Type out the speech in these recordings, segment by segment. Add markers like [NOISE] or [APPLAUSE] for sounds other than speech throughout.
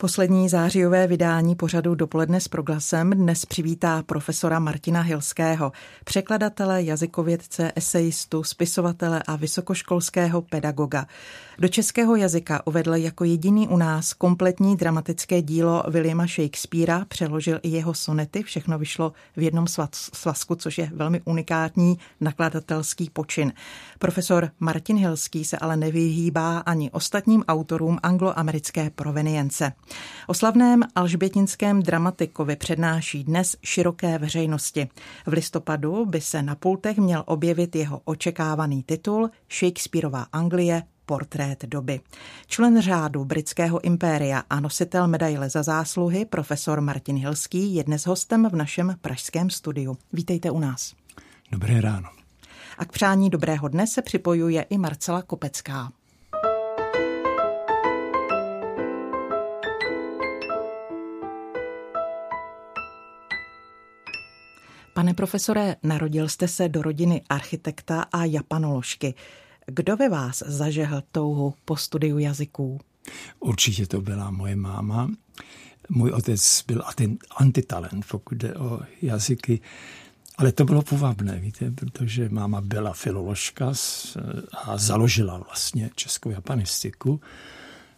Poslední zářijové vydání pořadu Dopoledne s proglasem dnes přivítá profesora Martina Hilského, překladatele, jazykovědce, esejistu, spisovatele a vysokoškolského pedagoga. Do českého jazyka uvedl jako jediný u nás kompletní dramatické dílo Williama Shakespearea, přeložil i jeho sonety, všechno vyšlo v jednom svazku, což je velmi unikátní nakladatelský počin. Profesor Martin Hilský se ale nevyhýbá ani ostatním autorům angloamerické provenience. O slavném alžbětinském dramatikovi přednáší dnes široké veřejnosti. V listopadu by se na pultech měl objevit jeho očekávaný titul Shakespeareova Anglie portrét doby. Člen řádu britského impéria a nositel medaile za zásluhy profesor Martin Hilský je dnes hostem v našem pražském studiu. Vítejte u nás. Dobré ráno. A k přání dobrého dne se připojuje i Marcela Kopecká. Pane profesore, narodil jste se do rodiny architekta a japanoložky. Kdo ve vás zažehl touhu po studiu jazyků? Určitě to byla moje máma. Můj otec byl antitalent, pokud jde o jazyky. Ale to bylo půvabné, víte, protože máma byla filoložka a založila vlastně českou japanistiku.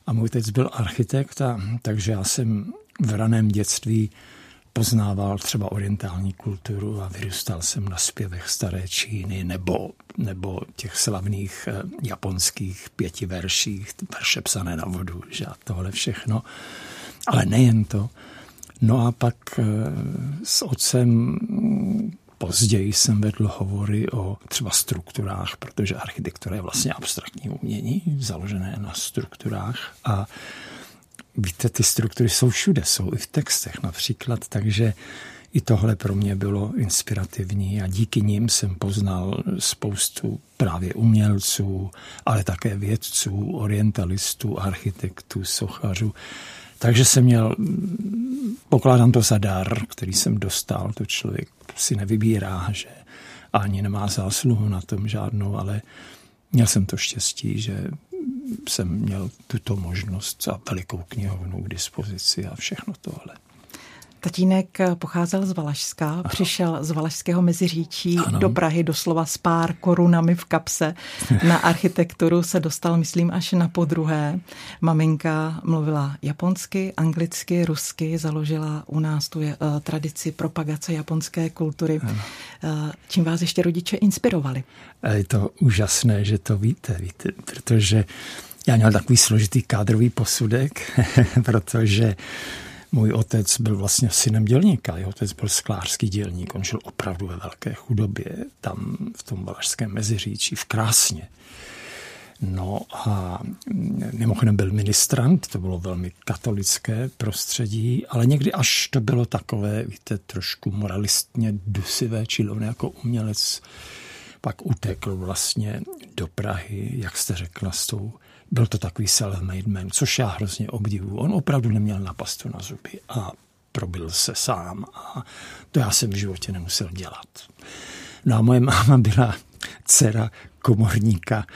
A můj otec byl architekt, a, takže já jsem v raném dětství poznával třeba orientální kulturu a vyrůstal jsem na zpěvech staré Číny nebo, nebo těch slavných eh, japonských pěti verších, verše psané na vodu, že a tohle všechno. Ale nejen to. No a pak eh, s otcem Později jsem vedl hovory o třeba strukturách, protože architektura je vlastně abstraktní umění, založené na strukturách. A víte, ty struktury jsou všude, jsou i v textech například, takže i tohle pro mě bylo inspirativní a díky nim jsem poznal spoustu právě umělců, ale také vědců, orientalistů, architektů, sochařů. Takže jsem měl, pokládám to za dar, který jsem dostal, to člověk si nevybírá, že ani nemá zásluhu na tom žádnou, ale měl jsem to štěstí, že jsem měl tuto možnost a velikou knihovnu k dispozici a všechno tohle. Tatínek pocházel z Valašska, ano. přišel z Valašského meziříčí ano. do Prahy doslova s pár korunami v kapse. [LAUGHS] Na architekturu se dostal, myslím, až na podruhé. Maminka mluvila japonsky, anglicky, rusky, založila u nás tu je, uh, tradici propagace japonské kultury. Ano. Uh, čím vás ještě rodiče inspirovali? Je to úžasné, že to víte, víte protože já měl takový složitý kádrový posudek, [LAUGHS] protože můj otec byl vlastně synem dělníka, jeho otec byl sklářský dělník, on žil opravdu ve velké chudobě, tam v tom Valašském meziříčí, v Krásně. No a mimochodem byl ministrant, to bylo velmi katolické prostředí, ale někdy až to bylo takové, víte, trošku moralistně dusivé, čili on jako umělec pak utekl vlastně do Prahy, jak jste řekla, s tou byl to takový self-made man, což já hrozně obdivu. On opravdu neměl napastu na zuby a probil se sám a to já jsem v životě nemusel dělat. No a moje máma byla dcera komorníka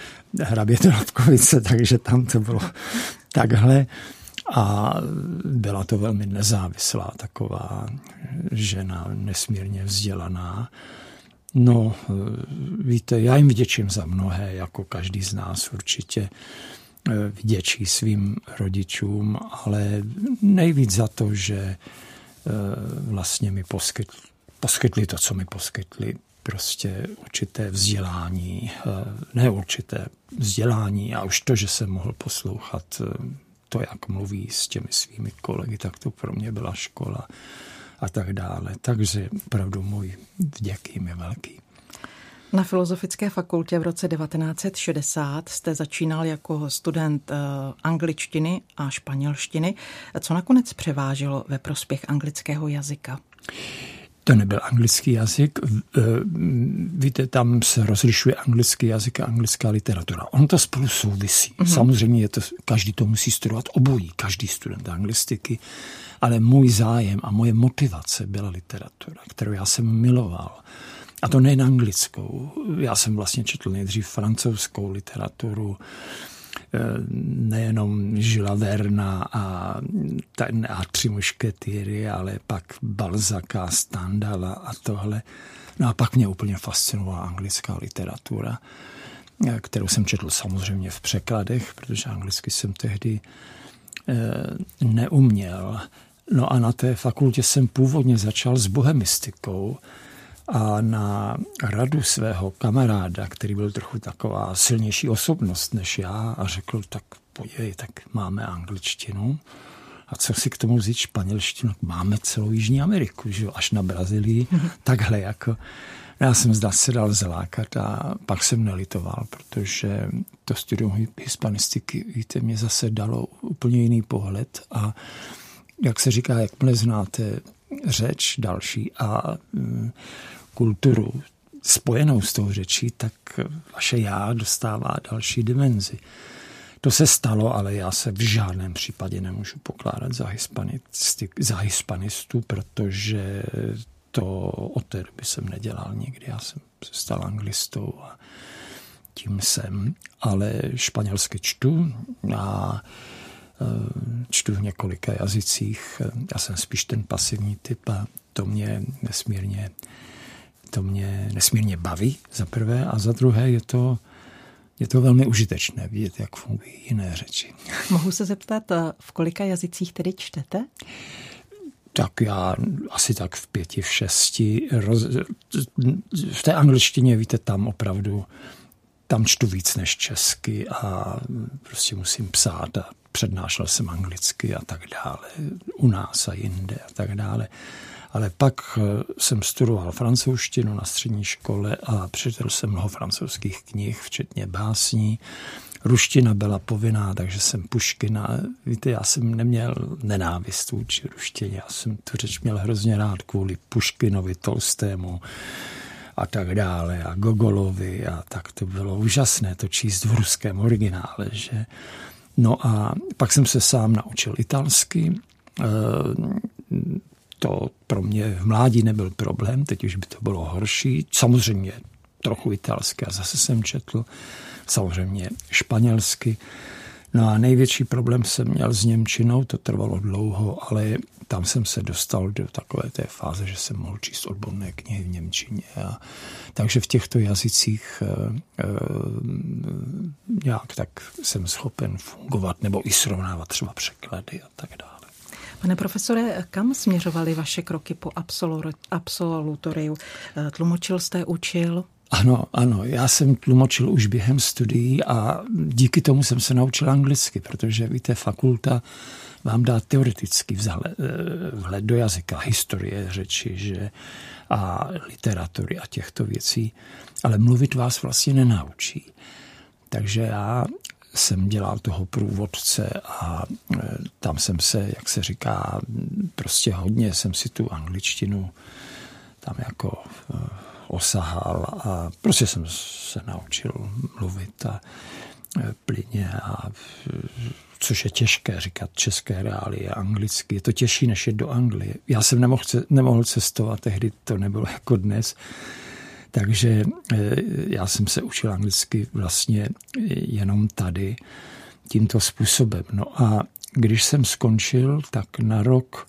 hrabě Dolabkovice, takže tam to bylo takhle. A byla to velmi nezávislá taková žena, nesmírně vzdělaná. No, víte, já jim vděčím za mnohé, jako každý z nás určitě vděčí svým rodičům, ale nejvíc za to, že eh, vlastně mi poskytli, poskytli to, co mi poskytli, prostě určité vzdělání, eh, ne určité vzdělání a už to, že jsem mohl poslouchat eh, to, jak mluví s těmi svými kolegy, tak to pro mě byla škola a tak dále. Takže opravdu můj vděk jim je velký. Na Filozofické fakultě v roce 1960 jste začínal jako student eh, angličtiny a španělštiny. Co nakonec převážilo ve prospěch anglického jazyka? To nebyl anglický jazyk. E, víte, tam se rozlišuje anglický jazyk a anglická literatura. On to spolu souvisí. Mm-hmm. Samozřejmě je to, každý to musí studovat obojí, každý student anglistiky, ale můj zájem a moje motivace byla literatura, kterou já jsem miloval. A to nejen anglickou. Já jsem vlastně četl nejdřív francouzskou literaturu, Eh, nejenom Žila Verna a, a tři mušketýry, ale pak Balzaka, Standala a tohle. No a pak mě úplně fascinovala anglická literatura, eh, kterou jsem četl samozřejmě v překladech, protože anglicky jsem tehdy eh, neuměl. No a na té fakultě jsem původně začal s bohemistikou, a na radu svého kamaráda, který byl trochu taková silnější osobnost než já a řekl, tak podívej, tak máme angličtinu a co si k tomu vzít španělštinu? Máme celou Jižní Ameriku, že jo, až na Brazílii, takhle jako. Já jsem zda se dal zlákat a pak jsem nelitoval, protože to studium hispanistiky, víte, mě zase dalo úplně jiný pohled a jak se říká, jakmile znáte řeč další a mm, kulturu spojenou s tou řečí, tak vaše já dostává další dimenzi. To se stalo, ale já se v žádném případě nemůžu pokládat za, za hispanistu, protože to od té doby jsem nedělal nikdy. Já jsem se stal anglistou a tím jsem. Ale španělsky čtu a čtu v několika jazycích. Já jsem spíš ten pasivní typ a to mě nesmírně to mě nesmírně baví, za prvé, a za druhé je to, je to velmi užitečné vidět, jak fungují jiné řeči. [LAUGHS] Mohu se zeptat, eh, v kolika jazycích tedy čtete? Tak já asi tak v pěti, v šesti. Roz, v té angličtině, víte, tam opravdu tam čtu víc než česky a prostě musím psát a přednášel jsem anglicky a tak dále. U nás a jinde a tak dále. Ale pak eh, jsem studoval francouzštinu na střední škole a přečetl jsem mnoho francouzských knih, včetně básní. Ruština byla povinná, takže jsem Puškina. Víte, já jsem neměl nenávist vůči ruštině. Já jsem tu řeč měl hrozně rád kvůli Puškinovi, Tolstému a tak dále a Gogolovi a tak to bylo úžasné to číst v ruském originále, že? No a pak jsem se sám naučil italsky, eh, to pro mě v mládí nebyl problém, teď už by to bylo horší. Samozřejmě trochu italsky a zase jsem četl, samozřejmě španělsky. No a největší problém jsem měl s Němčinou, to trvalo dlouho, ale tam jsem se dostal do takové té fáze, že jsem mohl číst odborné knihy v Němčině. A, takže v těchto jazycích e, e, nějak tak jsem schopen fungovat nebo i srovnávat třeba překlady a tak dále. Pane profesore, kam směřovaly vaše kroky po absolutoriu? Tlumočil jste, učil? Ano, ano, já jsem tlumočil už během studií a díky tomu jsem se naučil anglicky, protože víte, fakulta vám dá teoreticky vhled, eh, vhled do jazyka, historie řeči že, a literatury a těchto věcí, ale mluvit vás vlastně nenaučí. Takže já jsem dělal toho průvodce a e, tam jsem se, jak se říká, prostě hodně jsem si tu angličtinu tam jako e, osahal a prostě jsem se naučil mluvit a e, plyně a což je těžké říkat české reálie anglicky. Je to těžší, než je do Anglie. Já jsem nemohl, nemohl cestovat, tehdy to nebylo [LAUGHS] jako dnes, takže eh, já jsem se učil anglicky vlastně jenom tady tímto způsobem. No a když jsem skončil, tak na rok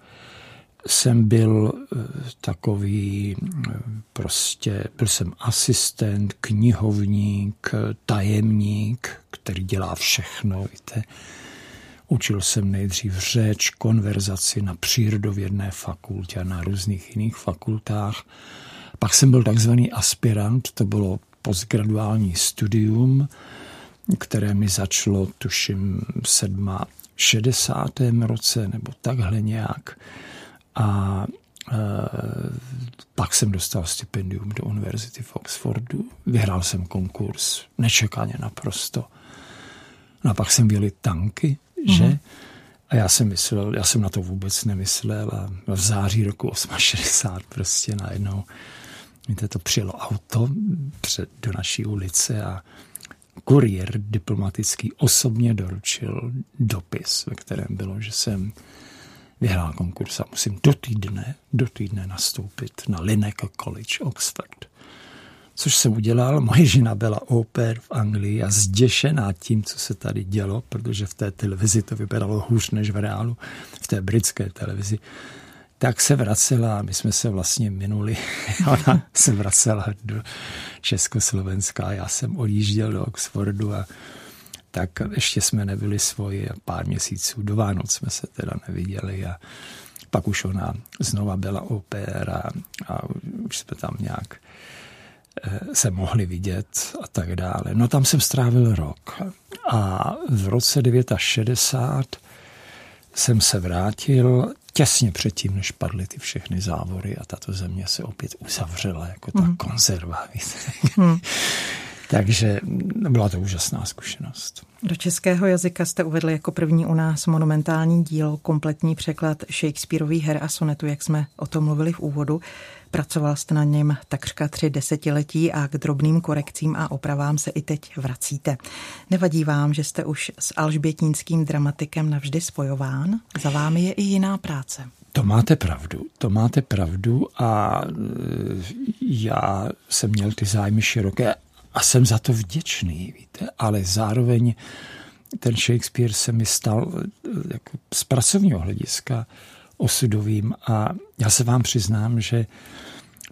jsem byl eh, takový eh, prostě, byl jsem asistent, knihovník, tajemník, který dělá všechno, víte. Učil jsem nejdřív řeč, konverzaci na přírodovědné fakultě a na různých jiných fakultách. Pak jsem byl takzvaný aspirant, to bylo postgraduální studium, které mi začalo, tuším, v 67. roce nebo takhle nějak. A e, pak jsem dostal stipendium do univerzity v Oxfordu. Vyhrál jsem konkurs, nečekaně naprosto. No a pak jsem vyjeli tanky, že? A já jsem myslel, já jsem na to vůbec nemyslel a v září roku 68 prostě najednou víte, to přijelo auto před, do naší ulice a kuriér diplomatický osobně doručil dopis, ve kterém bylo, že jsem vyhrál konkurs a musím do týdne, do týdne nastoupit na Lincoln College Oxford. Což jsem udělal. Moje žena byla oper v Anglii a zděšená tím, co se tady dělo, protože v té televizi to vypadalo hůř než v reálu, v té britské televizi tak se vracela, my jsme se vlastně minuli, [LAUGHS] ona se vracela do Československa, já jsem odjížděl do Oxfordu a tak ještě jsme nebyli svoji a pár měsíců do Vánoc jsme se teda neviděli a pak už ona znova byla opera a už jsme tam nějak eh, se mohli vidět a tak dále. No tam jsem strávil rok a v roce 69 jsem se vrátil těsně předtím, než padly ty všechny závory a tato země se opět uzavřela jako ta mm. konzerva. Mm. [LAUGHS] Takže byla to úžasná zkušenost. Do českého jazyka jste uvedli jako první u nás monumentální dílo, kompletní překlad Shakespeareových her a sonetu, jak jsme o tom mluvili v úvodu. Pracoval jste na něm takřka tři desetiletí a k drobným korekcím a opravám se i teď vracíte. Nevadí vám, že jste už s alžbětínským dramatikem navždy spojován? Za vámi je i jiná práce. To máte pravdu, to máte pravdu a e, já jsem měl ty zájmy široké a jsem za to vděčný, víte, ale zároveň ten Shakespeare se mi stal e, jako z pracovního hlediska osudovým. A já se vám přiznám, že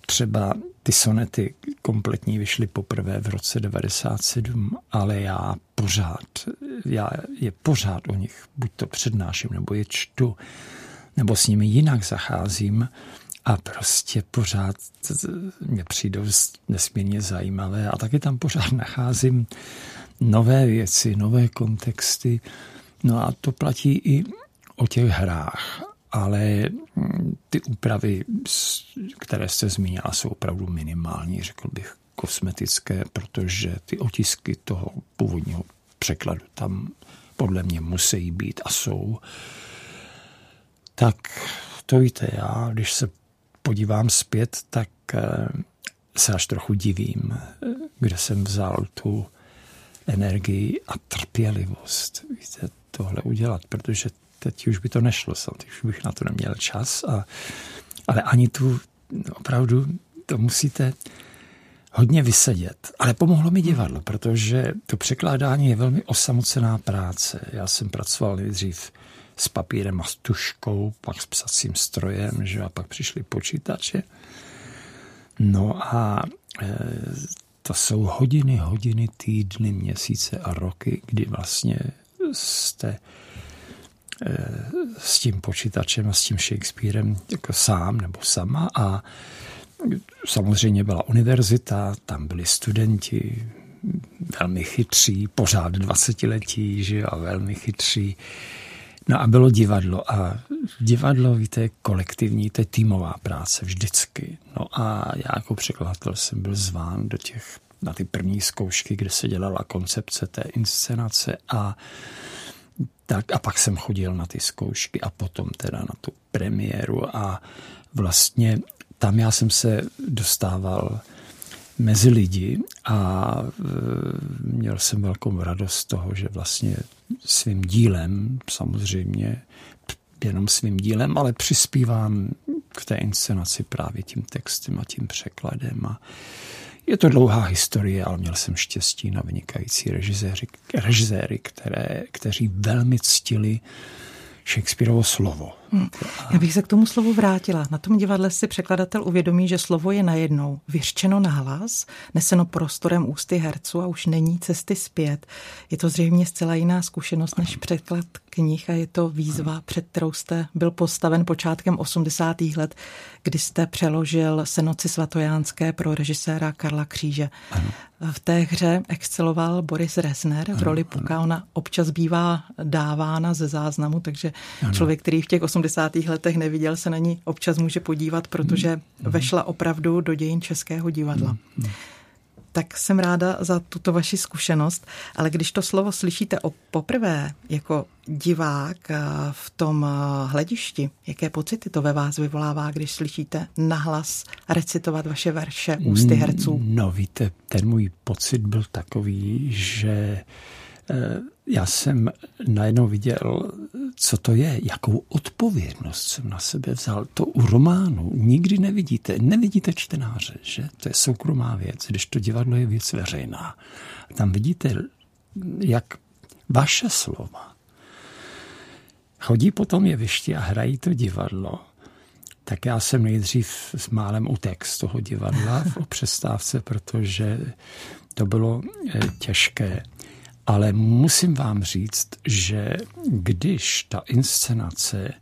třeba ty sonety kompletní vyšly poprvé v roce 97, ale já pořád, já je pořád o nich buď to přednáším, nebo je čtu, nebo s nimi jinak zacházím a prostě pořád mě přijdou nesmírně zajímavé a taky tam pořád nacházím nové věci, nové kontexty. No a to platí i o těch hrách ale mm, ty úpravy, které jste zmínila, jsou opravdu minimální, řekl bych, kosmetické, protože ty otisky toho původního překladu tam podle mě musí být a jsou. Tak to víte, já, když se podívám zpět, tak eh, se až trochu divím, kde jsem vzal tu energii a trpělivost, víte, tohle udělat, protože teď už by to nešlo, teď už bych na to neměl čas, a, ale ani tu opravdu to musíte hodně vysedět. Ale pomohlo mi divadlo, protože to překládání je velmi osamocená práce. Já jsem pracoval nejdřív s papírem a s tuškou, pak s psacím strojem, že a pak přišly počítače. No a e, to jsou hodiny, hodiny, týdny, měsíce a roky, kdy vlastně jste s tím počítačem a s tím Shakespearem jako sám nebo sama a samozřejmě byla univerzita, tam byli studenti, velmi chytří, pořád 20 letí, že a velmi chytří. No a bylo divadlo a divadlo, víte, je kolektivní, to je týmová práce vždycky. No a já jako překladatel jsem byl zván do těch, na ty první zkoušky, kde se dělala koncepce té inscenace a tak a pak jsem chodil na ty zkoušky a potom teda na tu premiéru a vlastně tam já jsem se dostával mezi lidi a e, měl jsem velkou radost z toho, že vlastně svým dílem, samozřejmě jenom svým dílem, ale přispívám k té inscenaci právě tím textem a tím překladem a je to dlouhá historie, ale měl jsem štěstí na vynikající režiséry, režiséry které, kteří velmi ctili Shakespeareovo slovo. Hmm. Já bych se k tomu slovu vrátila. Na tom divadle si překladatel uvědomí, že slovo je najednou vyřčeno hlas, neseno prostorem ústy herců a už není cesty zpět. Je to zřejmě zcela jiná zkušenost než překlad knih a je to výzva, před kterou jste byl postaven počátkem 80. let, kdy jste přeložil Senoci svatojánské pro režiséra Karla Kříže. Ano. V té hře exceloval Boris Resner v roli Puka. Ona občas bývá dávána ze záznamu, takže ano. člověk, který v těch 80. letech neviděl, se na ní občas může podívat, protože mm. vešla opravdu do dějin českého divadla. Mm. Tak jsem ráda za tuto vaši zkušenost, ale když to slovo slyšíte o poprvé jako divák eh, v tom eh, hledišti, jaké pocity to ve vás vyvolává, když slyšíte nahlas recitovat vaše verše ústy herců? No víte, ten můj pocit byl takový, že Eh, já jsem najednou viděl, co to je, jakou odpovědnost jsem na sebe vzal. To u románu nikdy nevidíte. Nevidíte čtenáře, že to je soukromá věc, když to divadlo je věc veřejná. Tam vidíte, jak vaše slova chodí po tom jevišti a hrají to divadlo. Tak já jsem nejdřív s málem utek z toho divadla v [LAUGHS] přestávce, protože to bylo eh, těžké. Ale musím vám říct, že když ta inscenace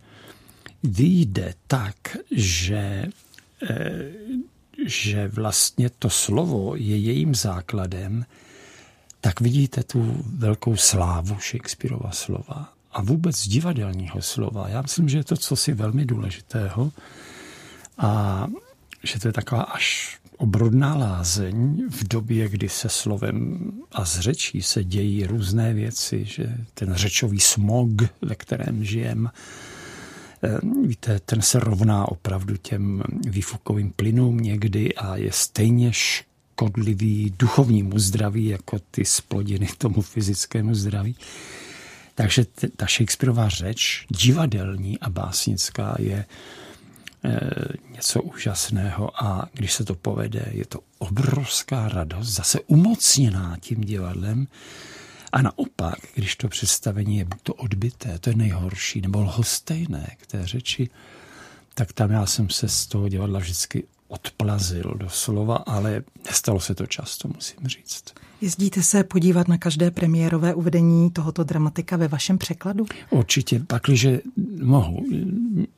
vyjde tak, že, eh, že vlastně to slovo je jejím základem, tak vidíte tu velkou slávu Shakespeareova slova a vůbec divadelního slova. Já myslím, že je to cosi velmi důležitého a že to je taková až obrodná lázeň v době, kdy se slovem a z řečí se dějí různé věci, že ten řečový smog, ve kterém žijem, eh, víte, ten se rovná opravdu těm výfukovým plynům někdy a je stejně škodlivý duchovnímu zdraví, jako ty splodiny tomu fyzickému zdraví. Takže ta Shakespeareová řeč, divadelní a básnická, je něco úžasného a když se to povede, je to obrovská radost, zase umocněná tím divadlem. A naopak, když to představení je buď to odbité, to je nejhorší, nebo lhostejné k té řeči, tak tam já jsem se z toho divadla vždycky odplazil doslova, ale nestalo se to často, musím říct. Jezdíte se podívat na každé premiérové uvedení tohoto dramatika ve vašem překladu? Určitě, pakliže mohu.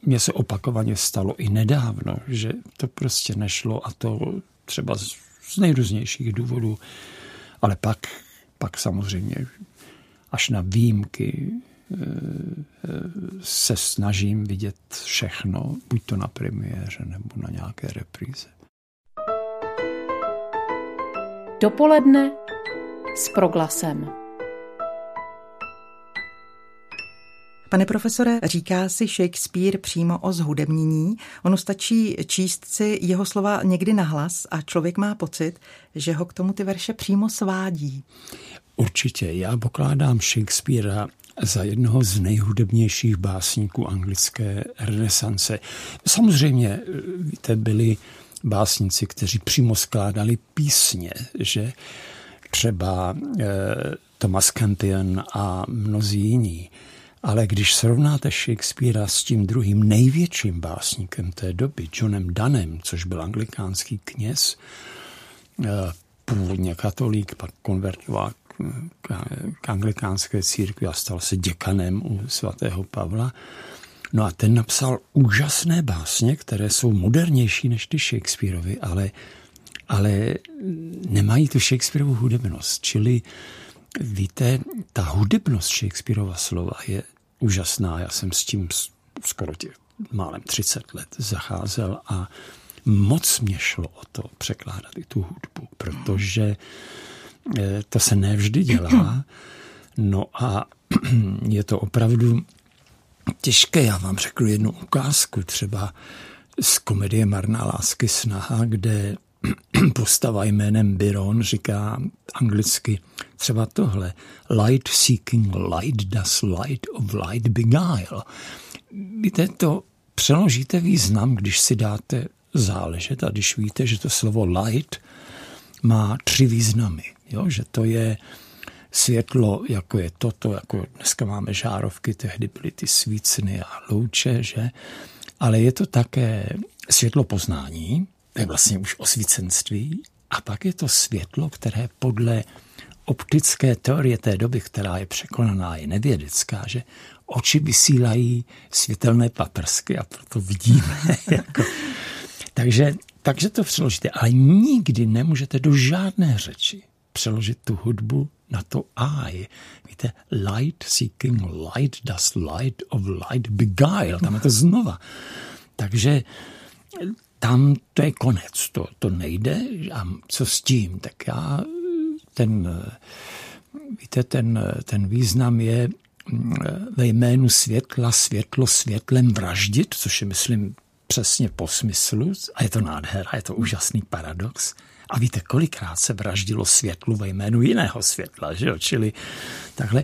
Mně se opakovaně stalo i nedávno, že to prostě nešlo a to třeba z nejrůznějších důvodů. Ale pak, pak samozřejmě až na výjimky se snažím vidět všechno, buď to na premiéře nebo na nějaké repríze. Dopoledne s proglasem. Pane profesore, říká si Shakespeare přímo o zhudebnění. Ono stačí číst si jeho slova někdy nahlas a člověk má pocit, že ho k tomu ty verše přímo svádí. Určitě. Já pokládám Shakespearea za jednoho z nejhudebnějších básníků anglické renesance. Samozřejmě, víte, byli básníci, kteří přímo skládali písně, že třeba eh, Thomas Campion a mnozí jiní. Ale když srovnáte Shakespearea s tím druhým největším básníkem té doby, Johnem Dunnem, což byl anglikánský kněz, eh, původně katolík, pak konvertoval k anglikánské církvi a stal se děkanem u svatého Pavla. No a ten napsal úžasné básně, které jsou modernější než ty Shakespeareovy, ale ale nemají tu Shakespeareovu hudebnost. Čili víte, ta hudebnost Shakespeareova slova je úžasná. Já jsem s tím skoro těch málem 30 let zacházel a moc mě šlo o to překládat i tu hudbu, protože eh, to se nevždy dělá. [CLEARS THROAT] No a [CLEARS THROAT] je to opravdu těžké. Já vám řeknu jednu ukázku, třeba z komedie Marná lásky snaha, kde [CLEARS THROAT] postava jménem Byron říká anglicky třeba tohle. Light seeking light does light of light beguile. Víte, to přeložíte význam, když si dáte záležet a když víte, že to slovo light má tři významy. Jo? Že to je světlo, jako je toto, jako dneska máme žárovky, tehdy byly ty svícny a louče, že? Ale je to také světlo poznání, to je vlastně už osvícenství. A pak je to světlo, které podle optické teorie té doby, která je překonaná, je nevědecká, že oči vysílají světelné paprsky a proto vidíme. [LAUGHS] jako. takže, takže to přeložíte, ale nikdy nemůžete do žádné řeči přeložit tu hudbu na to I. Víte, light seeking light does light of light beguile. Tam je to znova. Takže tam to je konec, to, to nejde. A co s tím? Tak já ten, víte, ten, ten význam je mm, ve jménu světla, světlo světlem vraždit, což je, myslím, přesně po smyslu. A je to nádhera, je to úžasný paradox. A víte, kolikrát se vraždilo světlu ve jménu jiného světla, že jo? Čili takhle.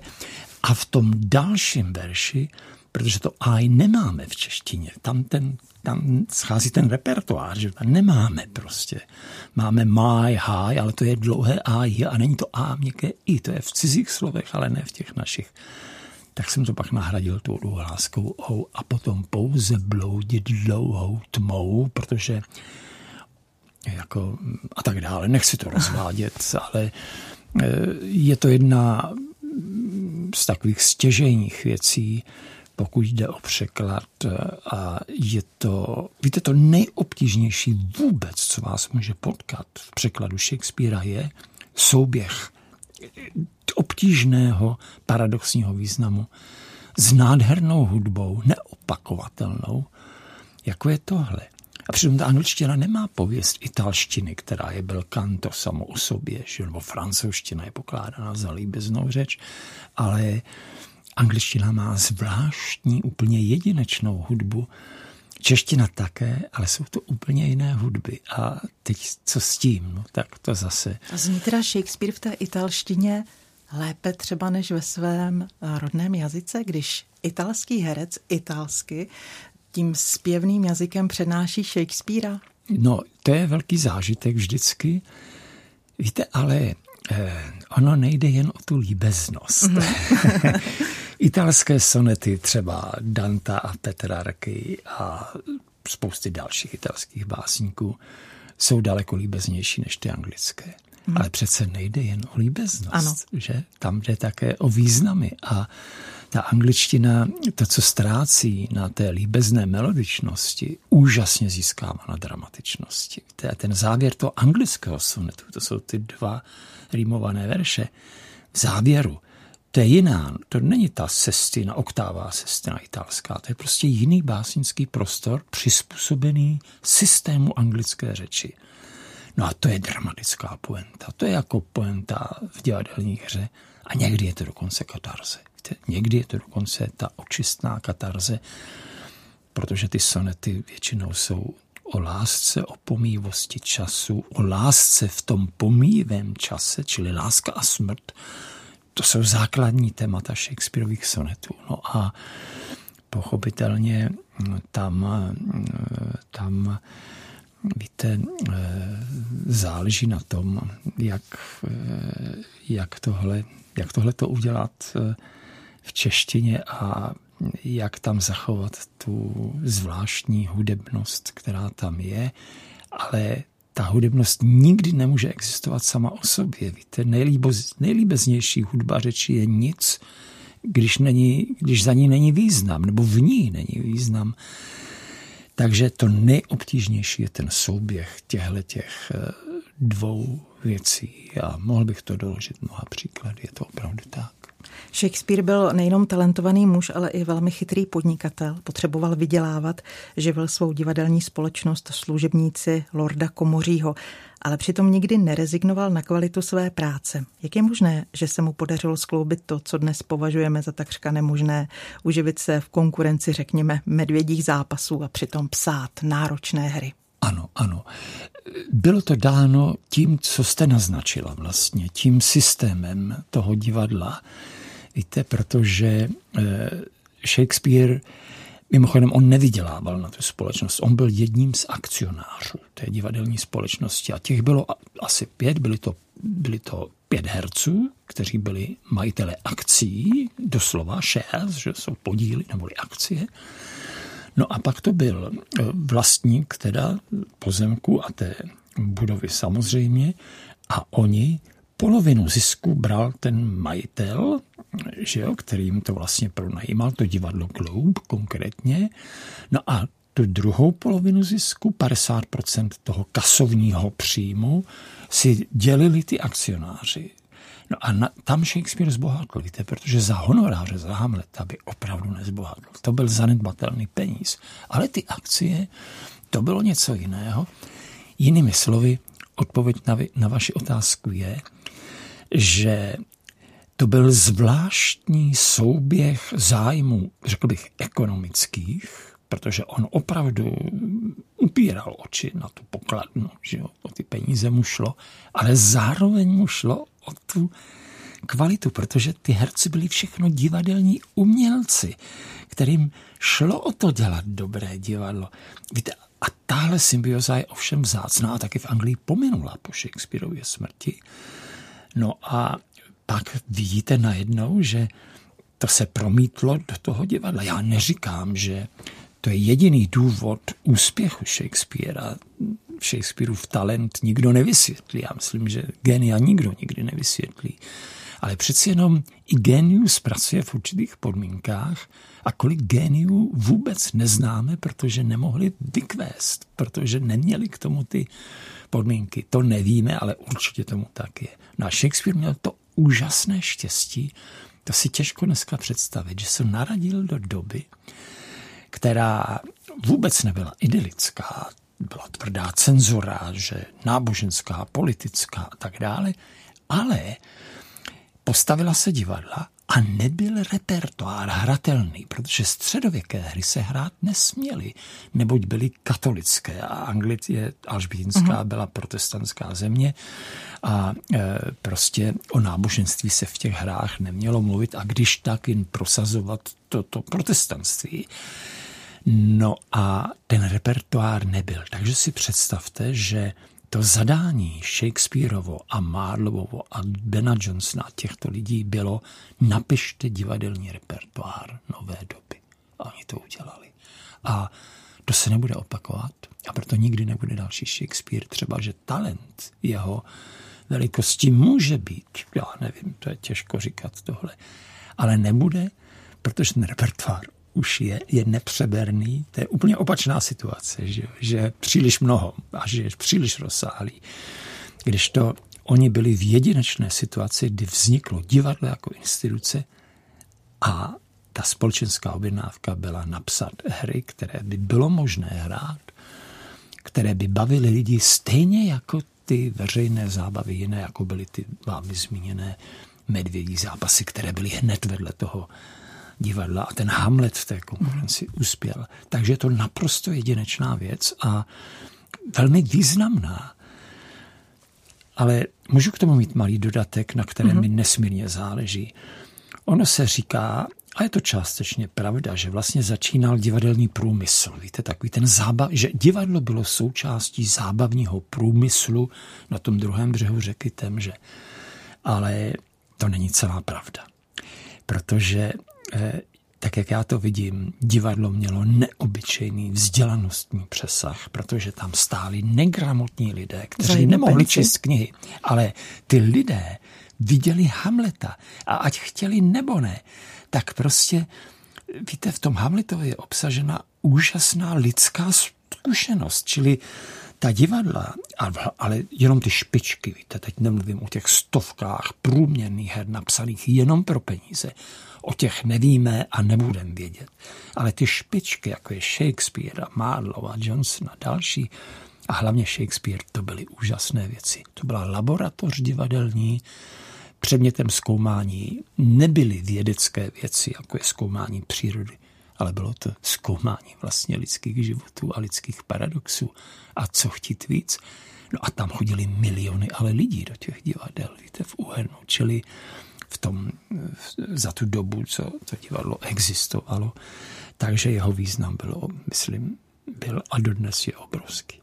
A v tom dalším verši, protože to aj nemáme v češtině, tam, ten, tam schází ten repertoár, že tam nemáme prostě. Máme my, hi, ale to je dlouhé a a není to a měkké i, to je v cizích slovech, ale ne v těch našich. Tak jsem to pak nahradil tou dlouhláskou ou a potom pouze bloudit dlouhou tmou, protože jako, a tak dále. Nechci to rozvádět, ale eh, je to jedna z takových stěžejních věcí, pokud jde o překlad a je to, víte, to nejobtížnější vůbec, co vás může potkat v překladu Shakespearea je souběh obtížného paradoxního významu s nádhernou hudbou, neopakovatelnou, jako je tohle. A přitom ta angličtina nemá pověst italštiny, která je byl kanto samo o sobě, že? nebo francouzština je pokládána za líbeznou řeč, ale angličtina má zvláštní, úplně jedinečnou hudbu, Čeština také, ale jsou to úplně jiné hudby. A teď co s tím? No, tak to zase. A zní teda Shakespeare v té italštině lépe třeba než ve svém rodném jazyce, když italský herec italsky tím zpěvným jazykem přenáší Shakespearea? No, to je velký zážitek vždycky. Víte, ale eh, ono nejde jen o tu líbeznost. Mm-hmm. [LAUGHS] Italské sonety třeba Danta a Petrarky a spousty dalších italských básníků jsou daleko líbeznější než ty anglické. Hmm. Ale přece nejde jen o líbeznost, ano. že? Tam jde také o významy a ta angličtina, to, co ztrácí na té líbezné melodičnosti, úžasně získává na dramatičnosti. Ten závěr toho anglického sonetu, to jsou ty dva rýmované verše, v závěru, to je jiná, to není ta sestina, oktává sestina italská, to je prostě jiný básnický prostor přizpůsobený systému anglické řeči. No a to je dramatická poenta. To je jako poenta v divadelní hře a někdy je to dokonce katarze. Někdy je to dokonce ta očistná katarze, protože ty sonety většinou jsou o lásce, o pomývosti času, o lásce v tom pomývém čase, čili láska a smrt, to jsou základní témata Shakespeareových sonetů. No a pochopitelně tam, tam víte, záleží na tom, jak, jak, tohle, jak tohle to udělat v češtině a jak tam zachovat tu zvláštní hudebnost, která tam je, ale ta hudebnost nikdy nemůže existovat sama o sobě. Víte, nejlíboz, nejlíbeznější hudba řeči je nic, když, není, když za ní není význam, nebo v ní není význam. Takže to nejobtížnější je ten souběh těchto těch eh, dvou věcí. A mohl bych to doložit mnoha příklady, je to opravdu tak. Shakespeare byl nejenom talentovaný muž, ale i velmi chytrý podnikatel. Potřeboval vydělávat, živil svou divadelní společnost služebníci Lorda Komořího, ale přitom nikdy nerezignoval na kvalitu své práce. Jak je možné, že se mu podařilo skloubit to, co dnes považujeme za takřka nemožné, uživit se v konkurenci, řekněme, medvědích zápasů a přitom psát náročné hry? Ano, ano. Bylo to dáno tím, co jste naznačila vlastně, tím systémem toho divadla. Víte, protože eh, Shakespeare, mimochodem, on nevydělával na tu společnost. On byl jedním z akcionářů té divadelní společnosti a těch bylo asi pět, byly to, byly to pět herců, kteří byli majitele akcí, doslova shares, že jsou podíly neboli akcie. No a pak to byl eh, vlastník teda pozemku a té budovy samozřejmě a oni polovinu zisku bral ten majitel, že jo, kterým to vlastně pronajímal, to divadlo Globe konkrétně. No a tu druhou polovinu zisku, 50% toho kasovního příjmu, si dělili ty akcionáři. No a na, tam Shakespeare zbohatl, víte, protože za honoráře, za Hamleta by opravdu nezbohatl. To byl zanedbatelný peníz. Ale ty akcie to bylo něco jiného. Jinými slovy, odpověď na, na vaši otázku je, že to byl zvláštní souběh zájmů, řekl bych, ekonomických, protože on opravdu upíral oči na tu pokladnu, že jo, o ty peníze mu šlo, ale zároveň mu šlo o tu kvalitu, protože ty herci byli všechno divadelní umělci, kterým šlo o to dělat dobré divadlo. Víte, a tahle symbioza je ovšem vzácná a taky v Anglii pominula po Shakespeareově smrti. No a pak vidíte najednou, že to se promítlo do toho divadla. Já neříkám, že to je jediný důvod úspěchu Shakespearea. Shakespeareův talent nikdo nevysvětlí. Já myslím, že genia nikdo nikdy nevysvětlí. Ale přeci jenom i genius pracuje v určitých podmínkách a kolik geniů vůbec neznáme, protože nemohli vykvést, protože neměli k tomu ty podmínky. To nevíme, ale určitě tomu tak je. No a Shakespeare měl to úžasné štěstí, to si těžko dneska představit, že se naradil do doby, která vůbec nebyla idylická, byla tvrdá cenzura, že náboženská, politická a tak dále, ale postavila se divadla a nebyl repertoár hratelný, protože středověké hry se hrát nesměly, neboť byly katolické a Anglie, Alžbítinská uh-huh. byla protestantská země a e, prostě o náboženství se v těch hrách nemělo mluvit a když tak jen prosazovat toto to protestantství. No a ten repertoár nebyl. Takže si představte, že to zadání Shakespeareovo a Marlowovo a Bena Johnsona těchto lidí bylo napište divadelní repertoár nové doby. A oni to udělali. A to se nebude opakovat a proto nikdy nebude další Shakespeare. Třeba, že talent jeho velikosti může být, já nevím, to je těžko říkat tohle, ale nebude, protože ten repertoár už je, je nepřeberný. To je úplně opačná situace, že, že příliš mnoho a že je příliš rozsáhlý. Když to oni byli v jedinečné situaci, kdy vzniklo divadlo jako instituce a ta společenská objednávka byla napsat hry, které by bylo možné hrát, které by bavily lidi stejně jako ty veřejné zábavy jiné, jako byly ty vámi zmíněné medvědí zápasy, které byly hned vedle toho divadla a ten Hamlet v té konkurenci uspěl. Takže je to naprosto jedinečná věc a velmi významná. Ale můžu k tomu mít malý dodatek, na kterém mm-hmm. mi nesmírně záleží. Ono se říká, a je to částečně pravda, že vlastně začínal divadelní průmysl. Víte, takový ten zábav, že divadlo bylo součástí zábavního průmyslu na tom druhém břehu řeky Temže. Ale to není celá pravda. Protože tak jak já to vidím, divadlo mělo neobyčejný vzdělanostní přesah, protože tam stáli negramotní lidé, kteří nemohli číst knihy, ale ty lidé viděli Hamleta. A ať chtěli nebo ne, tak prostě, víte, v tom Hamletovi je obsažena úžasná lidská zkušenost, čili ta divadla, ale jenom ty špičky, víte, teď nemluvím o těch stovkách průměrných her napsaných jenom pro peníze, O těch nevíme a nebudeme vědět. Ale ty špičky, jako je Shakespeare a Marlowe a Johnson a další, a hlavně Shakespeare, to byly úžasné věci. To byla laboratoř divadelní, předmětem zkoumání nebyly vědecké věci, jako je zkoumání přírody, ale bylo to zkoumání vlastně lidských životů a lidských paradoxů. A co chtít víc? No a tam chodili miliony ale lidí do těch divadel, víte, v Uhernu, čili v tom, za tu dobu, co to divadlo existovalo. Takže jeho význam bylo, myslím, byl a dodnes je obrovský.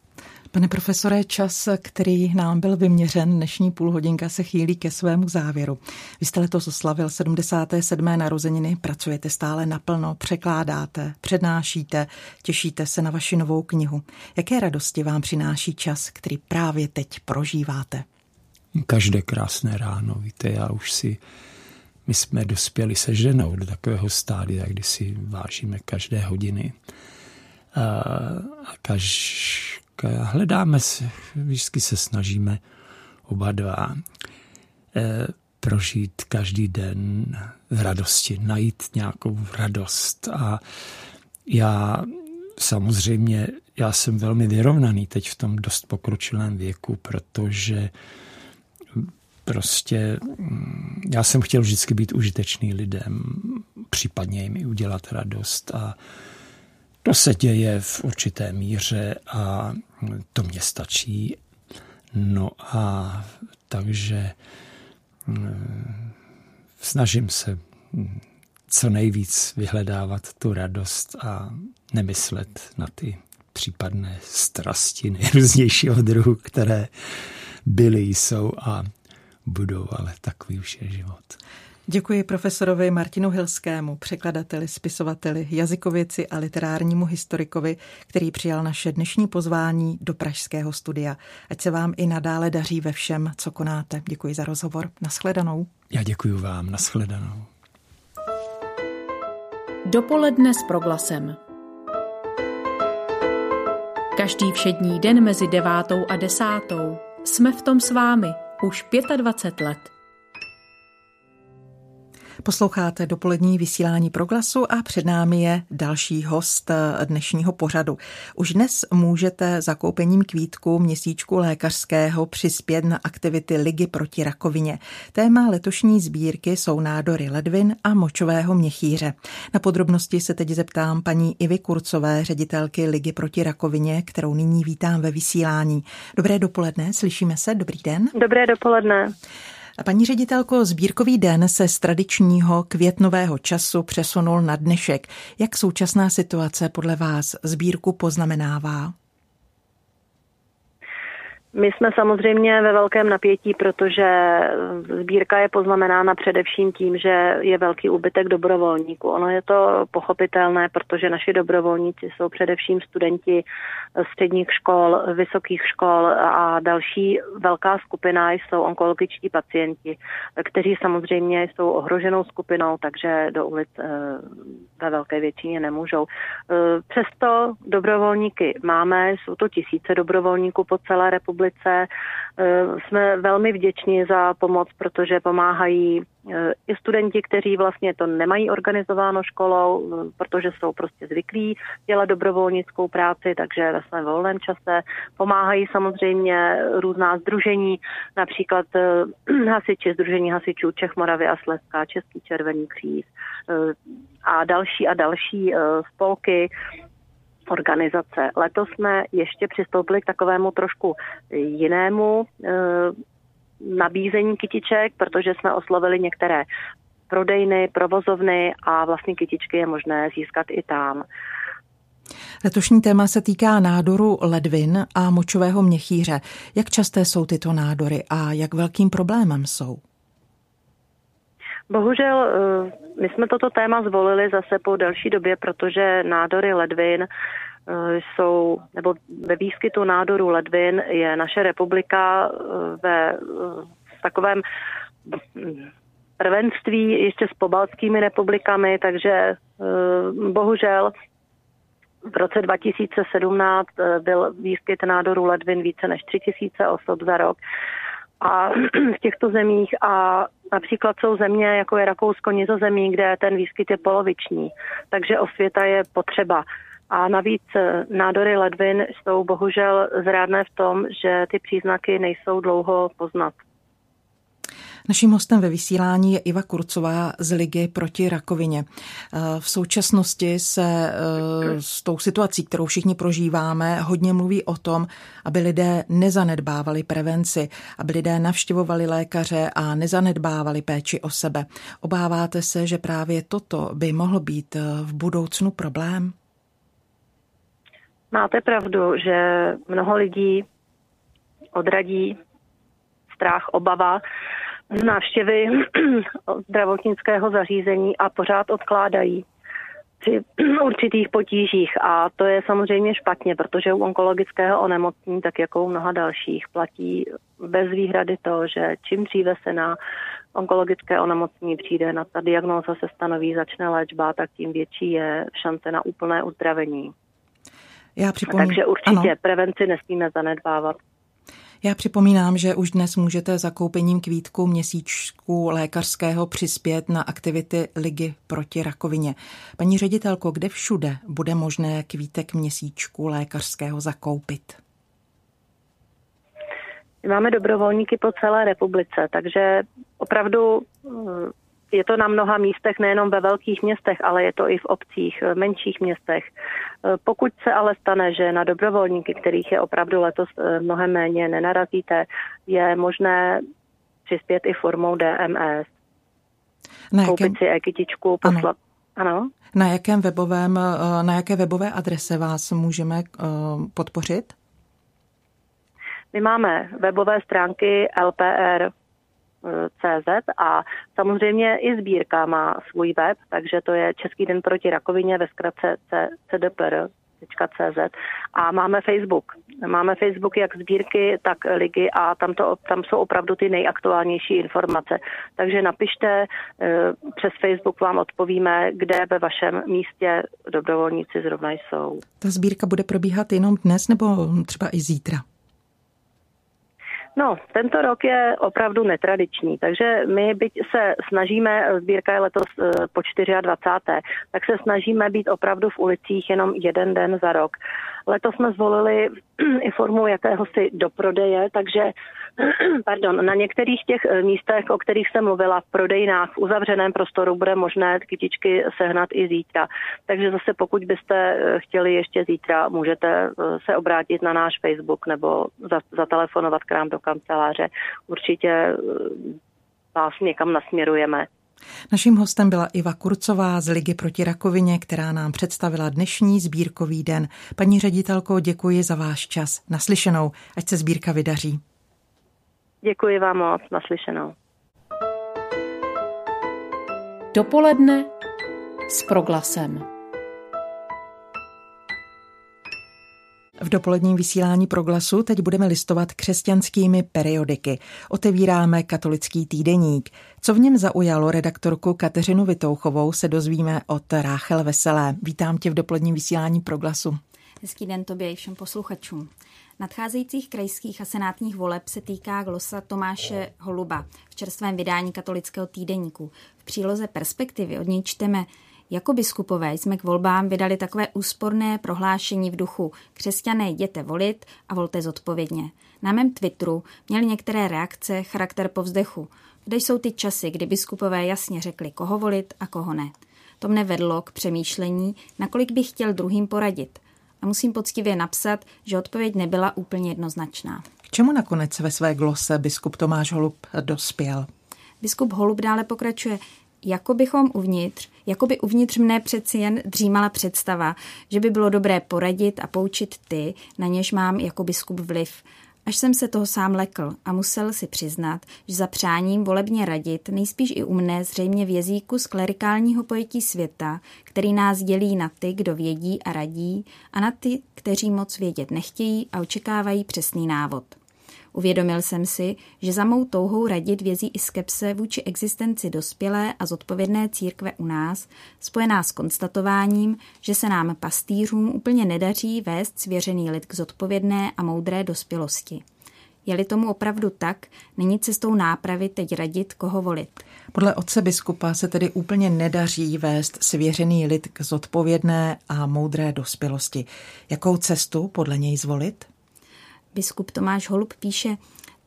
Pane profesore, čas, který nám byl vyměřen, dnešní půlhodinka se chýlí ke svému závěru. Vy jste letos oslavil 77. narozeniny, pracujete stále naplno, překládáte, přednášíte, těšíte se na vaši novou knihu. Jaké radosti vám přináší čas, který právě teď prožíváte? Každé krásné ráno. Víte, já už si, my jsme dospěli se ženou do takového stádia, kdy si vážíme každé hodiny. A, a kaž, hledáme se, vždycky se snažíme oba dva e, prožít každý den v radosti, najít nějakou radost. A já samozřejmě já jsem velmi vyrovnaný teď v tom dost pokročilém věku, protože prostě mm, já jsem chtěl vždycky být užitečný lidem, případně jim i udělat radost a to se děje v určité míře a to mě stačí. No a takže mm, snažím se mm, co nejvíc vyhledávat tu radost a nemyslet na ty případné strasti nejrůznějšího druhu, které byly, jsou a budou, ale takový už je život. Děkuji profesorovi Martinu Hilskému, překladateli, spisovateli, jazykověci a literárnímu historikovi, který přijal naše dnešní pozvání do Pražského studia. Ať se vám i nadále daří ve všem, co konáte. Děkuji za rozhovor. Naschledanou. Já děkuji vám. Naschledanou. Dopoledne s proglasem. Každý všední den mezi devátou a desátou jsme v tom s vámi už 25 let. Posloucháte dopolední vysílání proglasu a před námi je další host dnešního pořadu. Už dnes můžete zakoupením kvítku měsíčku lékařského přispět na aktivity Ligy proti rakovině. Téma letošní sbírky jsou nádory ledvin a močového měchýře. Na podrobnosti se teď zeptám paní Ivy Kurcové, ředitelky Ligy proti rakovině, kterou nyní vítám ve vysílání. Dobré dopoledne, slyšíme se, dobrý den. Dobré dopoledne. Paní ředitelko, sbírkový den se z tradičního květnového času přesunul na dnešek. Jak současná situace podle vás sbírku poznamenává? My jsme samozřejmě ve velkém napětí, protože sbírka je poznamenána především tím, že je velký úbytek dobrovolníků. Ono je to pochopitelné, protože naši dobrovolníci jsou především studenti středních škol, vysokých škol a další velká skupina jsou onkologičtí pacienti, kteří samozřejmě jsou ohroženou skupinou, takže do ulic eh, ve velké většině nemůžou. Eh, přesto dobrovolníky máme, jsou to tisíce dobrovolníků po celé republice. Eh, jsme velmi vděční za pomoc, protože pomáhají eh, i studenti, kteří vlastně to nemají organizováno školou, protože jsou prostě zvyklí dělat dobrovolnickou práci, takže ve svém volném čase pomáhají samozřejmě různá združení, například [CLEARS THROAT] hasiči, Združení hasičů Čech, Moravy a Slezská, Český červený kříž, a další a další spolky, organizace. Letos jsme ještě přistoupili k takovému trošku jinému eh, nabízení kytiček, protože jsme oslovili některé prodejny, provozovny a vlastně kytičky je možné získat i tam. Letošní téma se týká nádoru ledvin a močového měchýře. Jak časté jsou tyto nádory a jak velkým problémem jsou? Bohužel eh, my jsme toto téma zvolili zase po delší době, protože nádory ledvin eh, jsou, nebo ve výskytu nádoru ledvin je naše republika eh, ve takovém prvenství ještě s pobaltskými republikami, takže bohužel v roce 2017 byl výskyt nádoru ledvin více než 3000 osob za rok. A [CLEARS THROAT] v těchto zemích a například jsou země, jako je Rakousko, Nizozemí, kde ten výskyt je poloviční, takže osvěta je potřeba. A navíc eh, nádory ledvin jsou bohužel zrádné v tom, že ty příznaky nejsou dlouho poznat. Naším hostem ve vysílání je Iva Kurcová z Ligy proti rakovině. Eh, v současnosti se eh, s tou situací, kterou všichni prožíváme, hodně mluví o tom, aby lidé nezanedbávali prevenci, aby lidé navštěvovali lékaře a nezanedbávali péči o sebe. Obáváte se, že právě toto by mohl být eh, v budoucnu problém? Máte pravdu, že mnoho lidí odradí strach, obava návštěvy [CLEARS THROAT] zdravotnického zařízení a pořád odkládají při [CLEARS THROAT] určitých potížích a to je samozřejmě špatně, protože u onkologického onemocnění, tak jako u mnoha dalších, platí bez výhrady to, že čím dříve se na onkologické onemocnění přijde, na ta diagnóza se stanoví, začne léčba, tak tím větší je šance na úplné uzdravení. Já připomínám. Takže určitě ano. prevenci nesmíme zanedbávat. Já připomínám, že už dnes můžete zakoupením kvítku měsíčku lékařského přispět na aktivity Ligy proti rakovině. Paní ředitelko, kde všude bude možné kvítek měsíčku lékařského zakoupit? Máme dobrovolníky po celé republice, takže opravdu je to na mnoha místech, nejenom ve velkých městech, ale je to i v obcích, eh, menších městech. Eh, pokud se ale stane, že na dobrovolníky, kterých je opravdu letos eh, mnohem méně, nenarazíte, je možné přispět i formou DMS. Na jakém... Koupit si e-kytičku, poslat. Ano. ano. Na, jakém webovém, na jaké webové adrese vás můžeme podpořit? My máme webové stránky LPR CZ a samozřejmě i sbírka má svůj web, takže to je Český den proti rakovině ve zkratce CDPR. CZ a máme Facebook. Máme Facebook jak sbírky, tak ligy a tam, to, tam jsou opravdu ty nejaktuálnější informace. Takže napište, eh, přes Facebook vám odpovíme, kde ve vašem místě dobrovolníci zrovna jsou. Ta sbírka bude probíhat jenom dnes nebo třeba i zítra? No, tento rok je opravdu netradiční, takže my byť se snažíme, sbírka je letos eh, po 24. tak se snažíme být opravdu v ulicích jenom jeden den za rok. Letos jsme zvolili [CLEARS THROAT] i formu jakéhosi doprodeje, takže [CLEARS THROAT] pardon, na některých těch eh, místech, o kterých jsem mluvila, v prodejnách, v uzavřeném prostoru bude možné kytičky sehnat i zítra. Takže zase pokud byste eh, chtěli ještě zítra, můžete eh, se obrátit na náš Facebook nebo zatelefonovat k nám do kanceláře. Určitě vás někam nasměrujeme. Naším hostem byla Iva Kurcová z Ligy proti rakovině, která nám představila dnešní sbírkový den. Paní ředitelko, děkuji za váš čas. Naslyšenou, ať se sbírka vydaří. Děkuji vám moc, naslyšenou. Dopoledne s proglasem. V dopoledním vysílání proglasu teď budeme listovat křesťanskými periodiky. Otevíráme katolický týdeník. Co v něm zaujalo redaktorku Kateřinu Vitouchovou, se dozvíme od Ráchel Veselé. Vítám tě v dopoledním vysílání proglasu. Hezký den tobě i všem posluchačům. Nadcházejících krajských a senátních voleb se týká glosa Tomáše Holuba v čerstvém vydání katolického týdeníku. V příloze Perspektivy od něj čteme jako biskupové jsme k volbám vydali takové úsporné prohlášení v duchu křesťané jděte volit a volte zodpovědně. Na mém Twitteru měly některé reakce charakter povzdechu. Kde jsou ty časy, kdy biskupové jasně řekli, koho volit a koho ne. To mne vedlo k přemýšlení, nakolik bych chtěl druhým poradit. A musím poctivě napsat, že odpověď nebyla úplně jednoznačná. K čemu nakonec ve své glose biskup Tomáš Holub dospěl? Biskup Holub dále pokračuje, jako bychom uvnitř, jako by uvnitř mne přeci jen dřímala představa, že by bylo dobré poradit a poučit ty, na něž mám jako biskup vliv. Až jsem se toho sám lekl a musel si přiznat, že za přáním volebně radit nejspíš i u mne zřejmě v jazyku z klerikálního pojetí světa, který nás dělí na ty, kdo vědí a radí, a na ty, kteří moc vědět nechtějí a očekávají přesný návod. Uvědomil jsem si, že za mou touhou radit vězí i skepse vůči existenci dospělé a zodpovědné církve u nás, spojená s konstatováním, že se nám pastýřům úplně nedaří vést svěřený lid k zodpovědné a moudré dospělosti. Je-li tomu opravdu tak, není cestou nápravy teď radit, koho volit. Podle otce biskupa se tedy úplně nedaří vést svěřený lid k zodpovědné a moudré dospělosti. Jakou cestu podle něj zvolit? Biskup Tomáš Holub píše,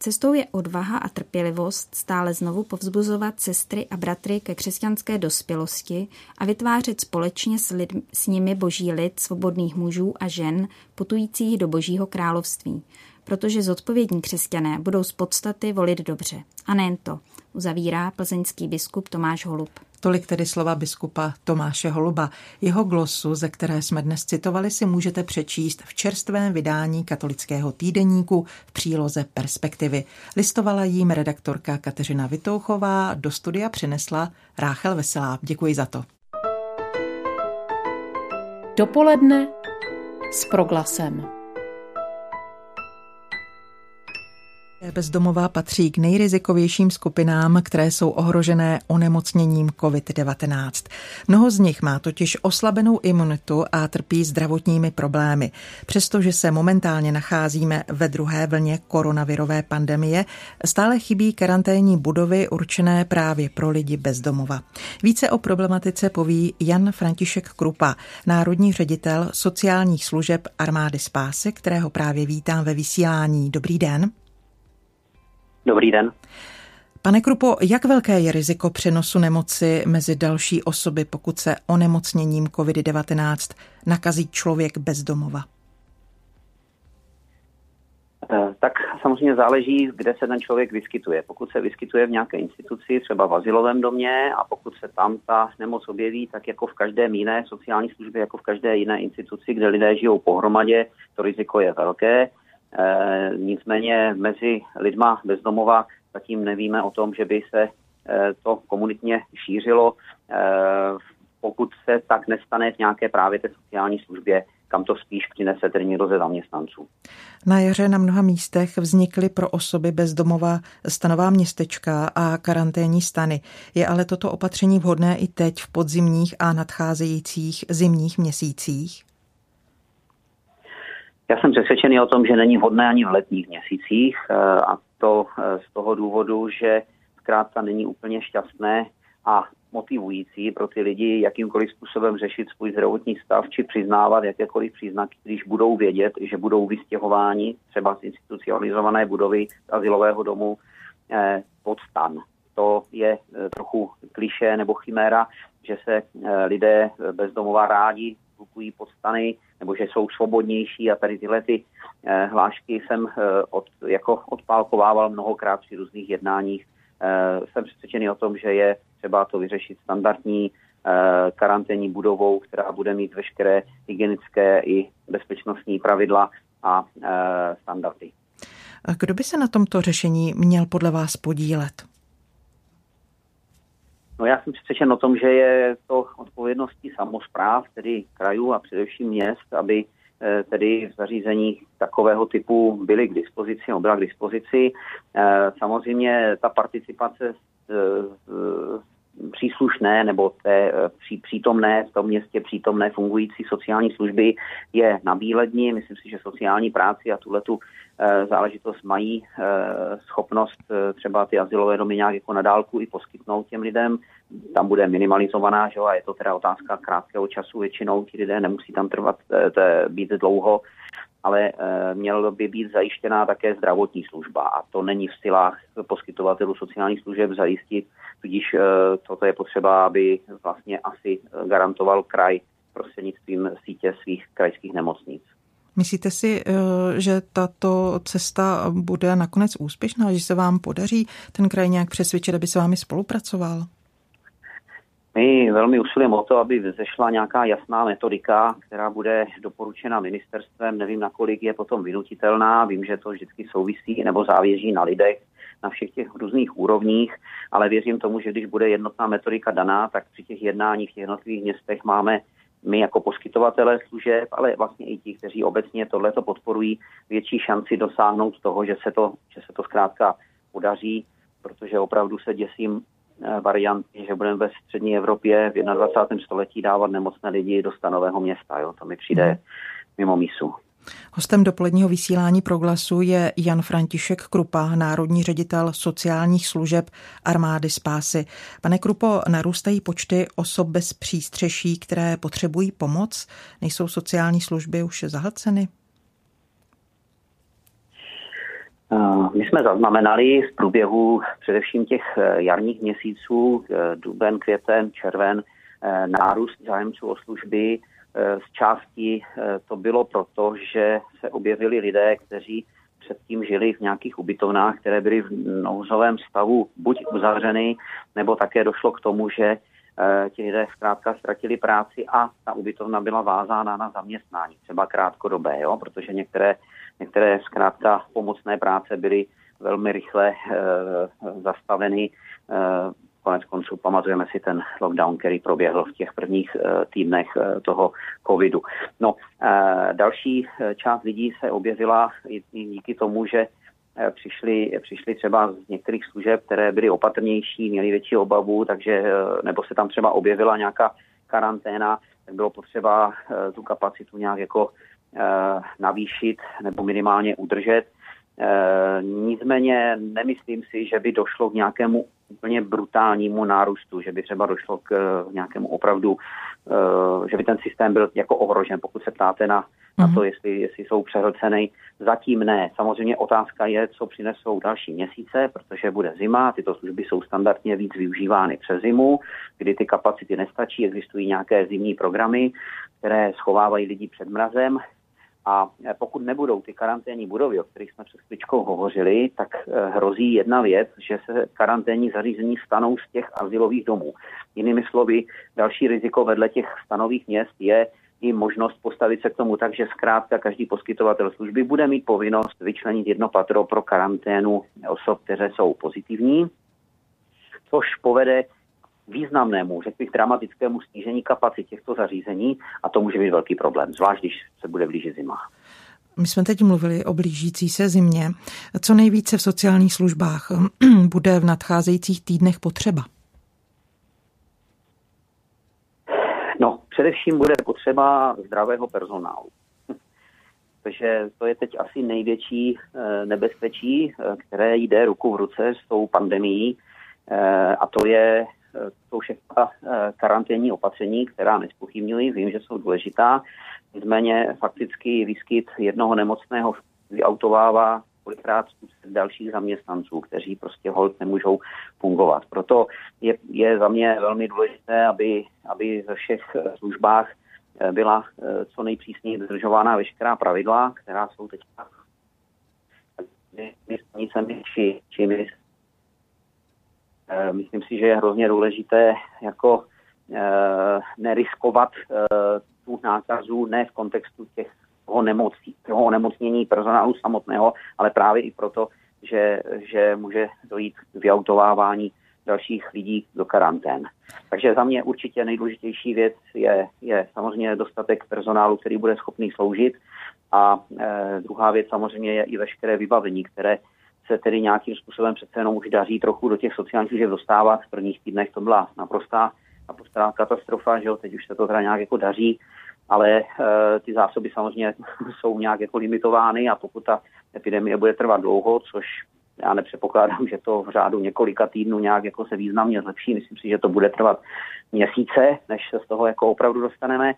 Cestou je odvaha a trpělivost stále znovu povzbuzovat sestry a bratry ke křesťanské dospělosti a vytvářet společně s, lid, s nimi boží lid svobodných mužů a žen putujících do božího království. Protože zodpovědní křesťané budou z podstaty volit dobře. A nejen to, uzavírá plzeňský biskup Tomáš Holub. Tolik tedy slova biskupa Tomáše Holuba. Jeho glosu, ze které jsme dnes citovali, si můžete přečíst v čerstvém vydání katolického týdeníku v příloze Perspektivy. Listovala jím redaktorka Kateřina Vitouchová, do studia přinesla Ráchel Veselá. Děkuji za to. Dopoledne s proglasem. Bezdomová patří k nejrizikovějším skupinám, které jsou ohrožené onemocněním COVID-19. Mnoho z nich má totiž oslabenou imunitu a trpí zdravotními problémy. Přestože se momentálně nacházíme ve druhé vlně koronavirové pandemie, stále chybí karanténní budovy určené právě pro lidi bezdomova. Více o problematice poví Jan František Krupa, národní ředitel sociálních služeb armády Spásy, kterého právě vítám ve vysílání. Dobrý den. Dobrý den. Pane Krupo, jak velké je riziko přenosu nemoci mezi další osoby, pokud se onemocněním COVID-19 nakazí člověk bezdomova? Eh, tak samozřejmě záleží, kde se ten člověk vyskytuje. Pokud se vyskytuje v nějaké instituci, třeba v asilovém domě, a pokud se tam ta nemoc objeví, tak jako v každé jiné sociální službě, jako v každé jiné instituci, kde lidé žijou pohromadě, to riziko je velké. E, nicméně mezi lidma bezdomova zatím nevíme o tom, že by se e, to komunitně šířilo. E, pokud se tak nestane v nějaké právě té sociální službě, kam to spíš přinese tedy ze zaměstnanců. Na jaře na mnoha místech vznikly pro osoby bezdomova stanová městečka a karanténní stany. Je ale toto opatření vhodné i teď v podzimních a nadcházejících zimních měsících? Já jsem přesvědčený o tom, že není vhodné ani v letních měsících eh, a to eh, z toho důvodu, že zkrátka není úplně šťastné a motivující pro ty lidi jakýmkoliv způsobem řešit svůj zdravotní stav či přiznávat jakékoliv příznaky, když budou vědět, že budou vystěhováni třeba z institucionalizované budovy asilového domu eh, pod stan. To je trochu kliše nebo chiméra, že se lidé bezdomová rádi kupují pod stany, nebo že jsou svobodnější a tady tyhle ty eh, hlášky jsem eh, od, jako odpálkovával mnohokrát při různých jednáních. Eh, jsem přesvědčený o tom, že je třeba to vyřešit standardní karanténní budovou, která bude mít veškeré hygienické i bezpečnostní pravidla a standardy. Kdo by se na tomto řešení měl podle vás podílet? No já jsem přesvědčen o tom, že je to odpovědností samozpráv, tedy krajů a především měst, aby eh, tedy v zařízeních takového typu byly k dispozici, nebo byla k dispozici. Eh, samozřejmě ta participace příslušné nebo té pří, přítomné v tom městě přítomné fungující sociální služby je na bíledni. Myslím si, že sociální práci a tuhle tu Eh, záležitost mají eh, schopnost eh, třeba ty asilové domy nějak jako nadálku i poskytnout těm lidem. Tam bude minimalizovaná, že jo, a je to teda otázka krátkého času. Většinou ti lidé nemusí tam trvat, být dlouho, ale měl by být zajištěná také zdravotní služba a to není v silách poskytovatelů sociálních služeb zajistit, tudíž toto je potřeba, aby vlastně asi garantoval kraj prostřednictvím sítě svých krajských nemocnic. Myslíte si, eh, že tato cesta bude nakonec úspěšná, že se vám podaří ten kraj nějak přesvědčit, aby se vámi spolupracoval? My velmi usilujeme o to, aby vzešla nějaká jasná metodika, která bude doporučena ministerstvem. Nevím, nakolik je potom vynutitelná. Vím, že to vždycky souvisí nebo závěží na lidech na všech těch různých úrovních, ale věřím tomu, že když bude jednotná metodika daná, tak při těch jednáních v jednotlivých městech máme my jako poskytovatelé služeb, ale vlastně i ti, kteří obecně tohleto podporují, větší šanci dosáhnout toho, že se to, že se to zkrátka podaří, protože opravdu se děsím eh, varianty, že budeme ve střední Evropě v 21. století dávat nemocné lidi do stanového města. Jo? To mi přijde mhm. mimo mísu. Hostem dopoledního vysílání proglasu je Jan František Krupa, národní ředitel sociálních služeb armády Spásy. Pane Krupo, narůstají počty osob bez přístřeší, které potřebují pomoc? Nejsou sociální služby už zahlceny? My jsme zaznamenali v průběhu především těch eh, jarních měsíců, eh, duben, květen, červen, eh, nárůst zájemců o služby Eh, z části eh, to bylo proto, že se objevili lidé, kteří předtím žili v nějakých ubytovnách, které byly v nouzovém stavu buď uzavřeny, nebo také došlo k tomu, že eh, ti lidé zkrátka ztratili práci a ta ubytovna byla vázána na zaměstnání, třeba krátkodobé, jo? protože některé, některé zkrátka pomocné práce byly velmi rychle e, zastaveny. E, Konec konců pamatujeme si ten lockdown, který proběhl v těch prvních eh, týdnech eh, toho covidu. No, eh, další část lidí se objevila díky tomu, že přišli, přišli třeba z některých služeb, které byly opatrnější, měly větší obavu, takže nebo se tam třeba objevila nějaká karanténa, tak bylo potřeba tu kapacitu nějak jako navýšit nebo minimálně udržet. Nicméně nemyslím si, že by došlo k nějakému úplně brutálnímu nárůstu, že by třeba došlo k nějakému opravdu, že by ten systém byl jako ohrožen, pokud se ptáte na na to, mhm. jestli, jestli jsou přehlcený. Zatím ne. Samozřejmě otázka je, co přinesou další měsíce, protože bude zima, tyto služby jsou standardně víc využívány přes zimu, kdy ty kapacity nestačí, existují nějaké zimní programy, které schovávají lidi před mrazem. A pokud nebudou ty karanténní budovy, o kterých jsme před chvíličkou hovořili, tak eh, hrozí jedna věc, že se karanténní zařízení stanou z těch asilových domů. Jinými slovy, další riziko vedle těch stanových měst je, i možnost postavit se k tomu tak, že zkrátka každý poskytovatel služby bude mít povinnost vyčlenit jedno patro pro karanténu osob, které jsou pozitivní, což povede významnému, řekl bych, dramatickému snížení kapacit těchto zařízení a to může být velký problém, zvlášť když se bude blížit zima. My jsme teď mluvili o blížící se zimě. Co nejvíce v sociálních službách [CLEARS THROAT] bude v nadcházejících týdnech potřeba? Především bude potřeba zdravého personálu. [LAUGHS] Takže to je teď asi největší eh, nebezpečí, eh, které jde ruku v ruce s tou pandemií eh, a to je to všechna karanténní opatření, která nespochybňuji, vím, že jsou důležitá. Nicméně fakticky výskyt jednoho nemocného vyautovává kolikrát dalších zaměstnanců, kteří prostě hold nemůžou fungovat. Proto je, je za mě velmi důležité, aby, aby ve všech službách eh, byla eh, co nejpřísněji dodržována veškerá pravidla, která jsou teď či, či eh, myslím si, že je hrozně důležité jako neriskovat tu nákazu ne v kontextu těch toho, nemocí, toho onemocnění personálu samotného, ale právě i proto, že, že může dojít k vyautovávání dalších lidí do karantén. Takže za mě určitě nejdůležitější věc je, je samozřejmě dostatek personálu, který bude schopný sloužit. A e, druhá věc samozřejmě je i veškeré vybavení, které se tedy nějakým způsobem přece jenom už daří trochu do těch sociálních služeb dostávat. V prvních týdnech to byla naprostá, naprostá katastrofa, že jo, teď už se to teda nějak jako daří ale eh, ty zásoby samozřejmě [LAUGHS] jsou nějak jako limitovány a pokud ta epidemie bude trvat dlouho, což já nepředpokládám, že to v řádu několika týdnů nějak jako se významně zlepší. Myslím si, že to bude trvat měsíce, než se z toho jako opravdu dostaneme.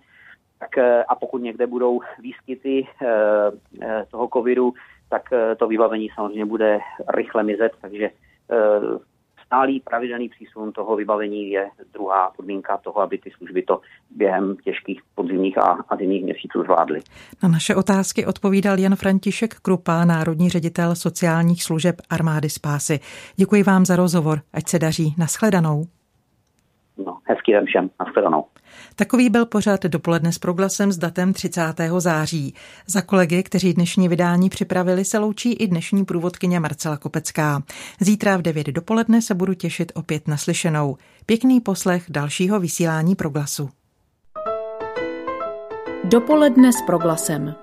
Tak, eh, a pokud někde budou výskyty eh, toho covidu, tak to vybavení samozřejmě bude rychle mizet, takže stálý pravidelný přísun toho vybavení je druhá podmínka toho, aby ty služby to během těžkých podzimních a, a zimních měsíců zvládly. Na naše otázky odpovídal Jan František Krupa, národní ředitel sociálních služeb Armády Spásy. Děkuji vám za rozhovor, ať se daří. Naschledanou. No, hezký den všem. Naschledanou. Takový byl pořad dopoledne s proglasem s datem 30. září. Za kolegy, kteří dnešní vydání připravili, se loučí i dnešní průvodkyně Marcela Kopecká. Zítra v 9 dopoledne se budu těšit opět na slyšenou. Pěkný poslech dalšího vysílání proglasu. Dopoledne s proglasem.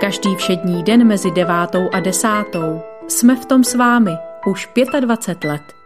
Každý všední den mezi devátou a desátou jsme v tom s vámi už 25 let.